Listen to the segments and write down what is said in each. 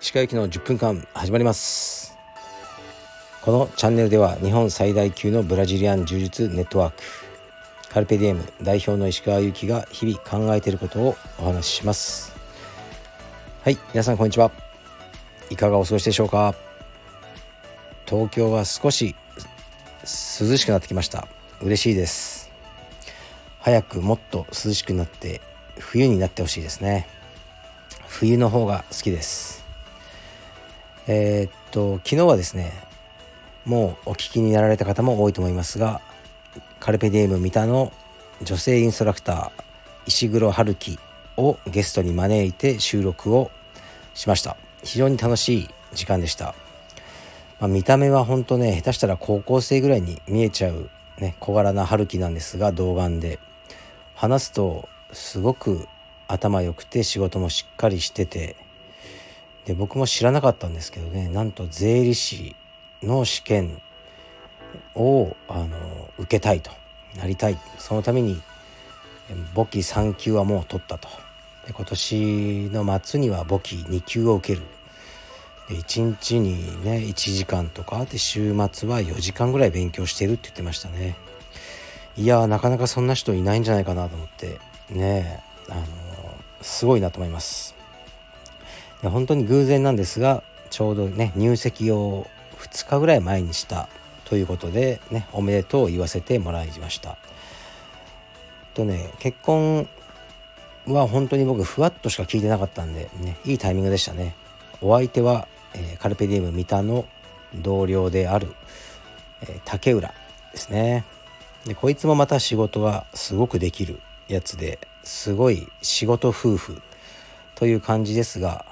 石川行きの10分間始まります。このチャンネルでは日本最大級のブラジリアン柔術ネットワーク。カルペディエム代表の石川由紀が日々考えていることをお話しします。はい皆さんこんにちは。いかがお過ごしでしょうか東京は少し涼しくなってきました。嬉しいです。早くもっと涼しくなって冬になってほしいですね。冬の方が好きです。えー、っと昨日はですねもうお聞きになられた方も多いと思いますがカルペディエム三田の女性インストラクター石黒春樹をゲストに招いて収録をしました。非常に楽しい時間でした、まあ、見た目は本当ね下手したら高校生ぐらいに見えちゃう、ね、小柄な春樹なんですが童顔で。話すとすごく頭良くて仕事もしっかりしててで僕も知らなかったんですけどねなんと税理士の試験をあの受けたいとなりたい。そのために簿記3級はもう取ったと。で今年の末には簿記2級を受ける。で1日にね1時間とかで週末は4時間ぐらい勉強してるって言ってましたね。いやなかなかそんな人いないんじゃないかなと思って。ねあのすごいなと思います。本当に偶然なんですがちょうどね入籍を2日ぐらい前にしたということでねおめでとう言わせてもらいました。とね結婚は本当に僕ふわっとしか聞いてなかったんでねいいタイミングでしたね。お相手は、えー、カルペディウム三田の同僚である、えー、竹浦ですね。でこいつもまた仕事がすごくできるやつですごい仕事夫婦という感じですが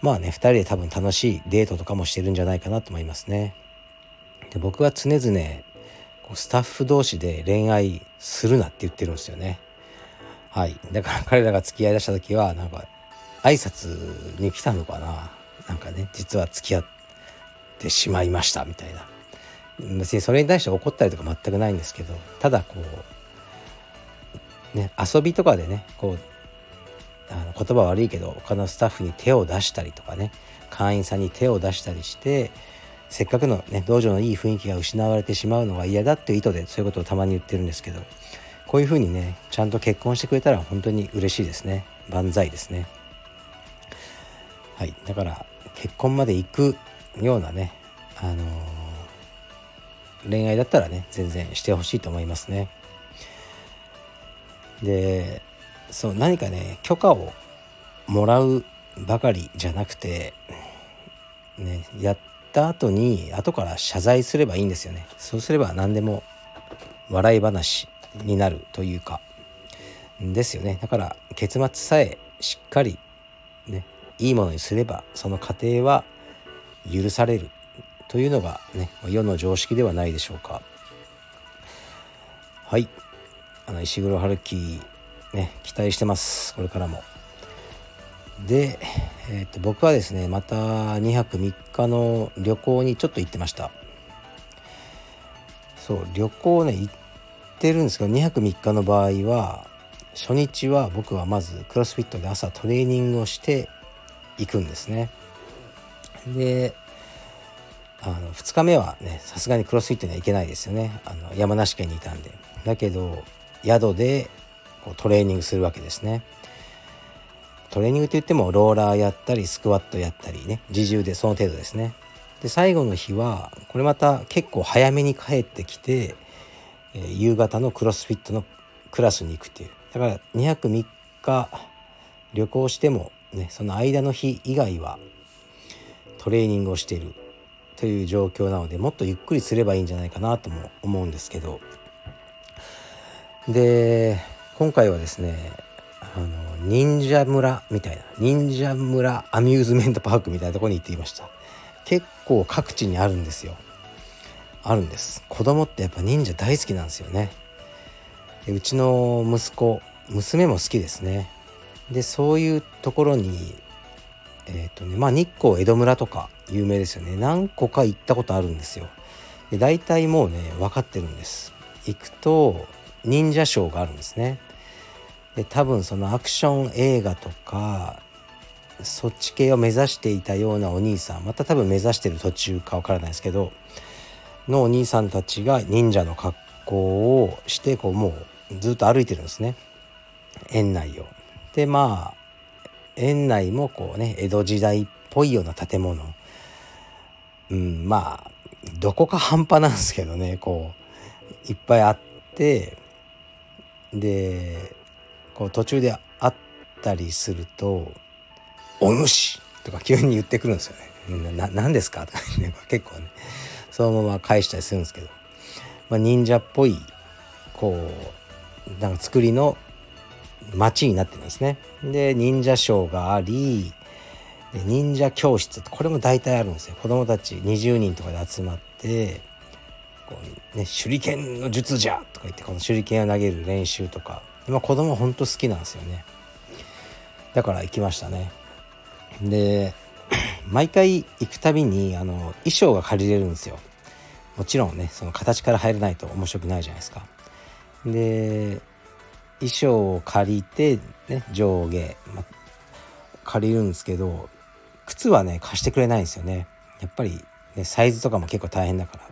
まあね2人で多分楽しいデートとかもしてるんじゃないかなと思いますね。で僕は常々こうスタッフ同士で恋愛するなって言ってるんですよね。はい。だから彼らが付き合いだした時はなんか挨拶に来たのかななんかね実は付き合ってしまいましたみたいな。別にそれに対して怒ったりとか全くないんですけどただこうね遊びとかでねこうあの言葉悪いけど他のスタッフに手を出したりとかね会員さんに手を出したりしてせっかくのね道場のいい雰囲気が失われてしまうのが嫌だっていう意図でそういうことをたまに言ってるんですけどこういうふうにねちゃんと結婚してくれたら本当に嬉しいですね。万歳ですね。はい。だから結婚まで行くようなねあのー、恋愛だったらね全然してほしいと思いますね。でそう何かね許可をもらうばかりじゃなくてねやった後に後から謝罪すればいいんですよね。そうすれば何でも笑い話になるというかですよね。だから結末さえしっかりねいいものにすればその過程は許される。というのがね世の常識ではないでしょうか。はい。あの石黒春樹ね期待してます。これからも。で、えー、と僕はですねまた2泊3日の旅行にちょっと行ってました。そう旅行ね行ってるんですけど2泊3日の場合は初日は僕はまずクロスフィットで朝トレーニングをして行くんですね。であの2日目はねさすがにクロスフィットには行けないですよね。あの山梨県にいたんで。だけど宿でこうトレーニングするわけですね。トレーニングって言ってもローラーやったりスクワットやったりね自重でその程度ですね。で最後の日はこれまた結構早めに帰ってきて、えー、夕方のクロスフィットのクラスに行くっていう。だから2泊3日旅行してもねその間の日以外はトレーニングをしている。という状況なのでもっとゆっくりすればいいんじゃないかなとも思うんですけど。で今回はですねあの忍者村みたいな忍者村アミューズメントパークみたいなとこに行ってきました。結構各地にあるんですよ。あるんです。子供ってやっぱ忍者大好きなんですよね。でうちの息子娘も好きですね。でそういうところにえっ、ー、とねまあ日光江戸村とか有名ですよね。何個か行ったことあるんですよ。で大体もうね分かってるんです。行くと忍者ショーがあるんですね。で多分そのアクション映画とかそっち系を目指していたようなお兄さんまた多分目指してる途中かわからないですけどのお兄さんたちが忍者の格好をしてこうもうずっと歩いてるんですね。園内を。でまあ園内もこうね江戸時代っぽいような建物うんまあどこか半端なんですけどねこういっぱいあってでこう途中で会ったりすると「お主!」とか急に言ってくるんですよね。な何ですか？とか、ね、結構ねそのまま返したりするんですけど、まあ、忍者っぽいこうなんか作りの街になってるんですね。で忍者ショーがあり忍者教室これも大体あるんですよ。子供たち20人とかで集まってこう、ね、手裏剣の術じゃとか言ってこの手裏剣を投げる練習とか今子供ほんと好きなんですよね。だから行きましたね。で 毎回行くたびにあの衣装が借りれるんですよ。もちろんねその形から入らないと面白くないじゃないですか。で衣装を借りて、ね、上下、ま、借りるんですけど靴はね貸してくれないんですよね。やっぱり、ね、サイズとかも結構大変だから。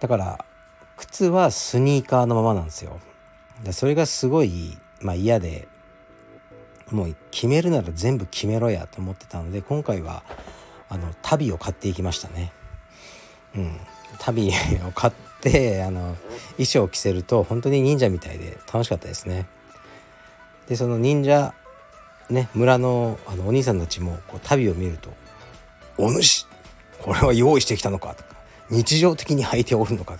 だから靴はスニーカーのままなんですよ。でそれがすごい、まあ、嫌でもう決めるなら全部決めろやと思ってたので今回はあの足袋を買っていきましたね。うん。足袋を買って あの衣装を着せると本当に忍者みたいで楽しかったですね。でその忍者ね村のあのお兄さんたちもこう旅を見ると「お主これは用意してきたのか」とか「日常的に履いておるのか」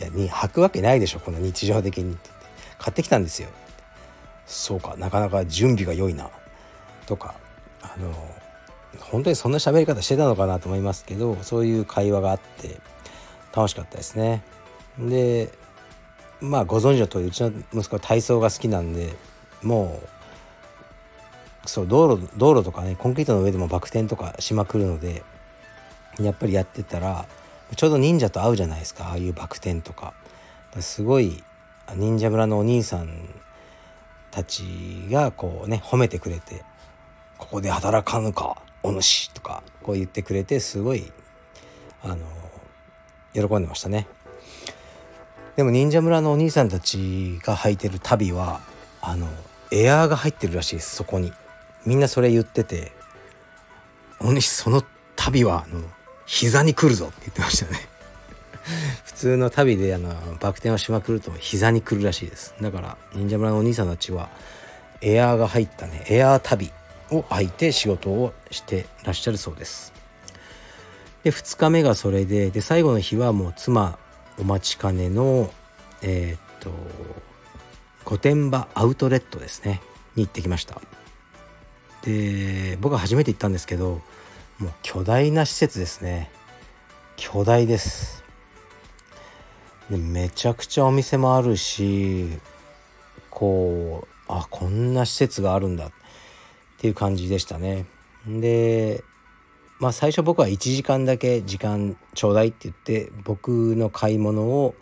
いやに履くわけないでしょこの日常的に」って買ってきたんですよ。そうかなかなか準備が良いなとかあの本当にそんな喋り方してたのかなと思いますけどそういう会話があって楽しかったですね。でまあご存知の通りうちの息子は体操が好きなんでもうそう道路道路とかねコンクリートの上でもバク転とかしまくるのでやっぱりやってたらちょうど忍者と会うじゃないですかああいうバク転とか。すごい忍者村のお兄さんたちがこうね褒めてくれて「ここで働かぬかお主」とかこう言ってくれてすごいあの喜んでましたね。でも忍者村のお兄さんたちが履いてる足袋はあのエアーが入ってるらしいですそこに。みんなそれ言ってて「お主その足袋はあの膝に来るぞ」って言ってましたね。普通の足袋であのバク転をしまくると膝に来るらしいです。だから忍者村のお兄さんたちはエアーが入ったねエアー足袋を履いて仕事をしてらっしゃるそうです。で2日目がそれでで最後の日はもう妻お待ちかねのえー、っと御殿場アウトレットですねに行ってきました。で僕は初めて行ったんですけどもう巨大な施設ですね。巨大です。でめちゃくちゃお店もあるしこうあこんな施設があるんだっていう感じでしたね。でまあ最初僕は1時間だけ時間ちょうだいって言って僕の買い物を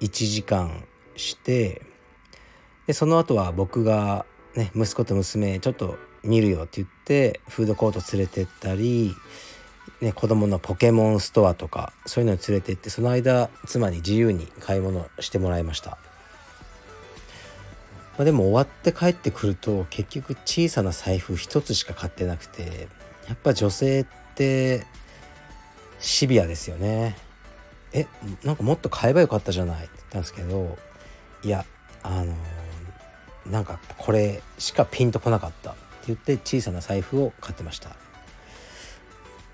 1時間してでその後は僕がね息子と娘ちょっと見るよって言ってフードコート連れてったり、ね、子供のポケモンストアとかそういうのに連れてってその間妻に自由に買い物してもらいました。まあ、でも終わって帰ってくると結局小さな財布一つしか買ってなくてやっぱ女性ってシビアですよね。えなんかもっと買えばよかったじゃないって言ったんですけどいやあのなんかこれしかピンとこなかったって言って小さな財布を買ってました。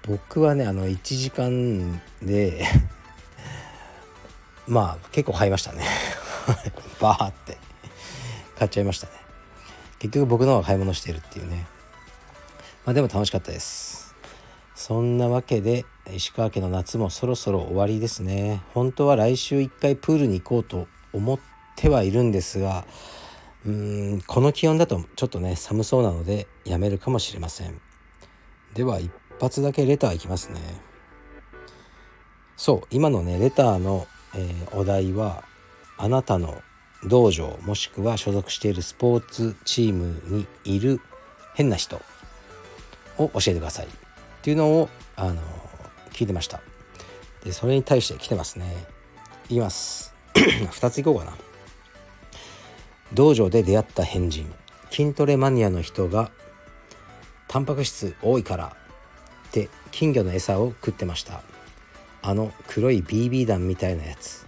僕はねあの1時間で まあ結構買いましたね。バーって。買っちゃいましたね。結局僕の方が買い物してるっていうね。まあでも楽しかったです。そんなわけで石川家の夏もそろそろ終わりですね。本当は来週1回プールに行こうと思ってはいるんですがうーんこの気温だとちょっとね寒そうなのでやめるかもしれません。では一発だけレターいきますね。そう今のねレターの、えー、お題はあなたの道場もしくは所属しているスポーツチームにいる変な人。を教えてくださいっていうのをあの聞いてました。でそれに対して来てますね。言います。2ついこうかな。道場で出会った変人。筋トレマニアの人がタンパク質多いからって金魚の餌を食ってました。あの黒い BB 弾みたいなやつ。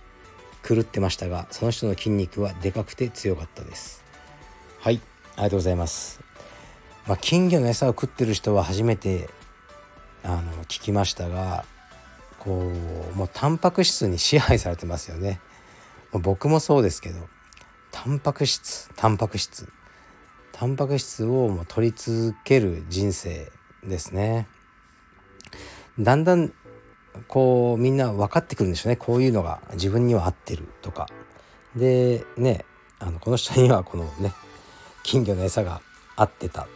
狂ってましたがその人の筋肉はでかくて強かったです。はいありがとうございます。まあ、金魚の餌を食ってる人は初めてあの聞きましたがこうもうタンパク質に支配されてますよね。僕もそうですけどタンパク質タンパク質。タンパク質をもう取り続ける人生ですね。だんだんこうみんな分かってくるんでしょうね。こういうのが自分には合ってるとか。でねあのこの人にはこのね金魚の餌が合ってた。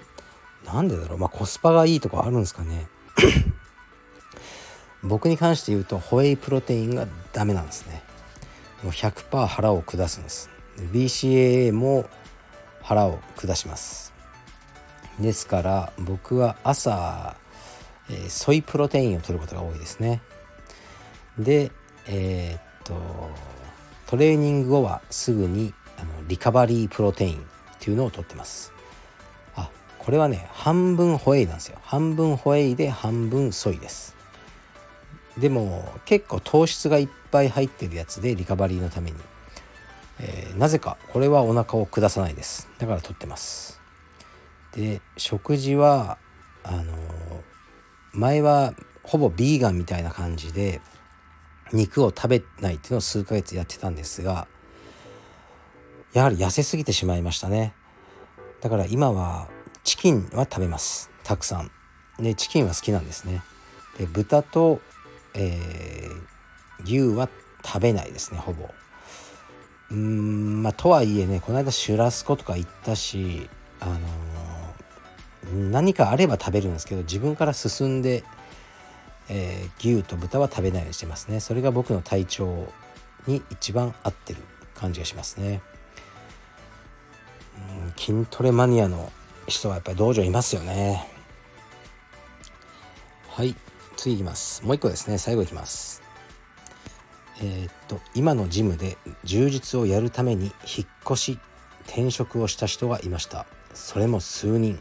なんでだろう。まあコスパがいいとかあるんですかね。僕に関して言うとホエイプロテインがダメなんですね。もう100%腹を下すんです。BCAA も腹を下します。ですから僕は朝、えー、ソイプロテインを取ることが多いですね。でえー、っとトレーニング後はすぐにあのリカバリープロテインっていうのを取ってます。これはね半分ホエイなんですよ。半分ホエイで半分ソイです。でも結構糖質がいっぱい入ってるやつでリカバリーのために、えー、なぜかこれはお腹を下さないです。だから取ってます。で食事はあのー、前はほぼビーガンみたいな感じで肉を食べないっていうのを数ヶ月やってたんですがやはり痩せすぎてしまいましたね。だから今はチキンは食べます。たくさん。でチキンは好きなんですね。で豚と、えー、牛は食べないですねほぼ。うんまあとはいえねこの間シュラスコとか行ったしあのー、何かあれば食べるんですけど自分から進んでえー、牛と豚は食べないようにしてますね。それが僕の体調に一番合ってる感じがしますね、筋トレマニアの人はやっぱり道場いますよね。はい次いきます。もう一個ですね。最後いきます。えー、っと今のジムで充実をやるために引っ越し転職をした人がいました。それも数人。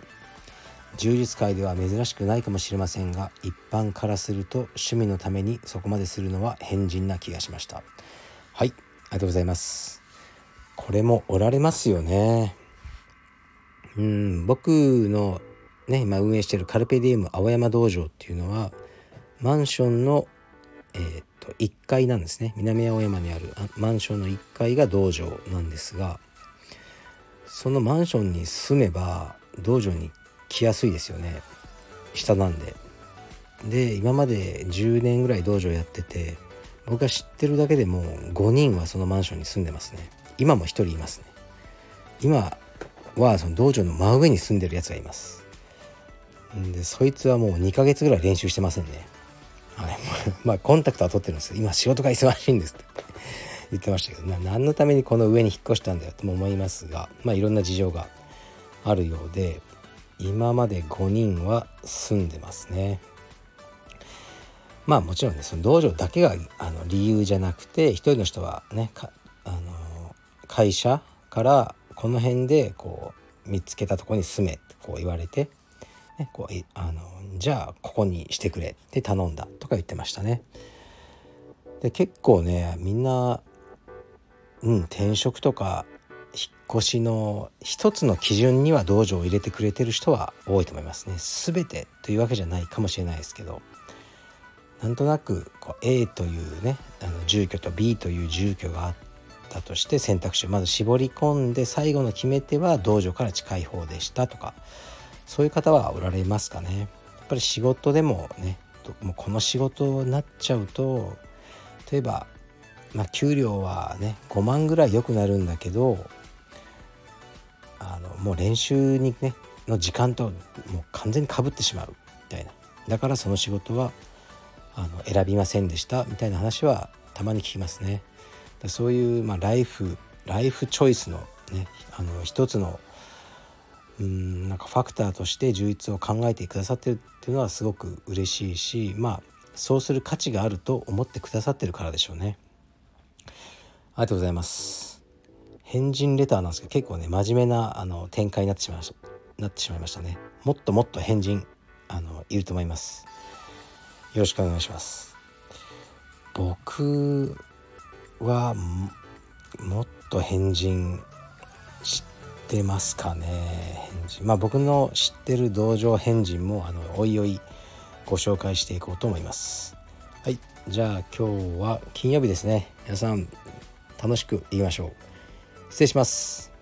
充実界では珍しくないかもしれませんが一般からすると趣味のためにそこまでするのは変人な気がしました。はいありがとうございます。これもおられますよね。うん僕のね今運営してるカルペディエム青山道場っていうのはマンションのえー、っと1階なんですね。南青山にあるマンションの1階が道場なんですがそのマンションに住めば道場に来やすいですよね。下なんで。で今まで10年ぐらい道場やってて僕が知ってるだけでも5人はそのマンションに住んでますね。今も1人いますね。今はその道場の真上に住んでるやつがいます。でそいつはもう2ヶ月ぐらい練習してませんね。はい。まあコンタクトは取ってるんですけど今仕事が忙しいんですって 言ってましたけど何のためにこの上に引っ越したんだよとも思いますがまあいろんな事情があるようで今まで5人は住んでますね。まあもちろんねその道場だけがあの理由じゃなくて一人の人はねあの会社からこの辺でこう見つけたとこに住めってこう言われて、ね、こうあのじゃあここにしてくれって頼んだとか言ってましたね。で結構ねみんなうん転職とか引っ越しの一つの基準には道場を入れてくれてる人は多いと思いますね。全てというわけじゃないかもしれないですけどなんとなくこう A というねあの住居と B という住居があったとして選択肢をまず絞り込んで最後の決め手は道場から近い方でしたとかそういう方はおられますかね。やっぱり仕事でもねもうこの仕事になっちゃうと例えばまあ給料はね5万ぐらい良くなるんだけどあのもう練習にねの時間ともう完全にかぶってしまうみたいなだからその仕事はあの選びませんでしたみたいな話はたまに聞きますね。そういう、まあ、ライフライフチョイスのねあの一つのうんなんかファクターとして充実を考えてくださってるっていうのはすごく嬉しいしまあそうする価値があると思ってくださってるからでしょうね。ありがとうございます。返信レターなんですけど結構ね真面目なあの展開になってしまいましたなってしまいましたね。もっともっと返信あのいると思います。よろしくお願いします。僕はもっと変人知ってますかね。変人。まあ僕の知ってる道場変人もあのおいおいご紹介していこうと思います。はい。じゃあ今日は金曜日ですね。皆さん楽しくいきましょう。失礼します。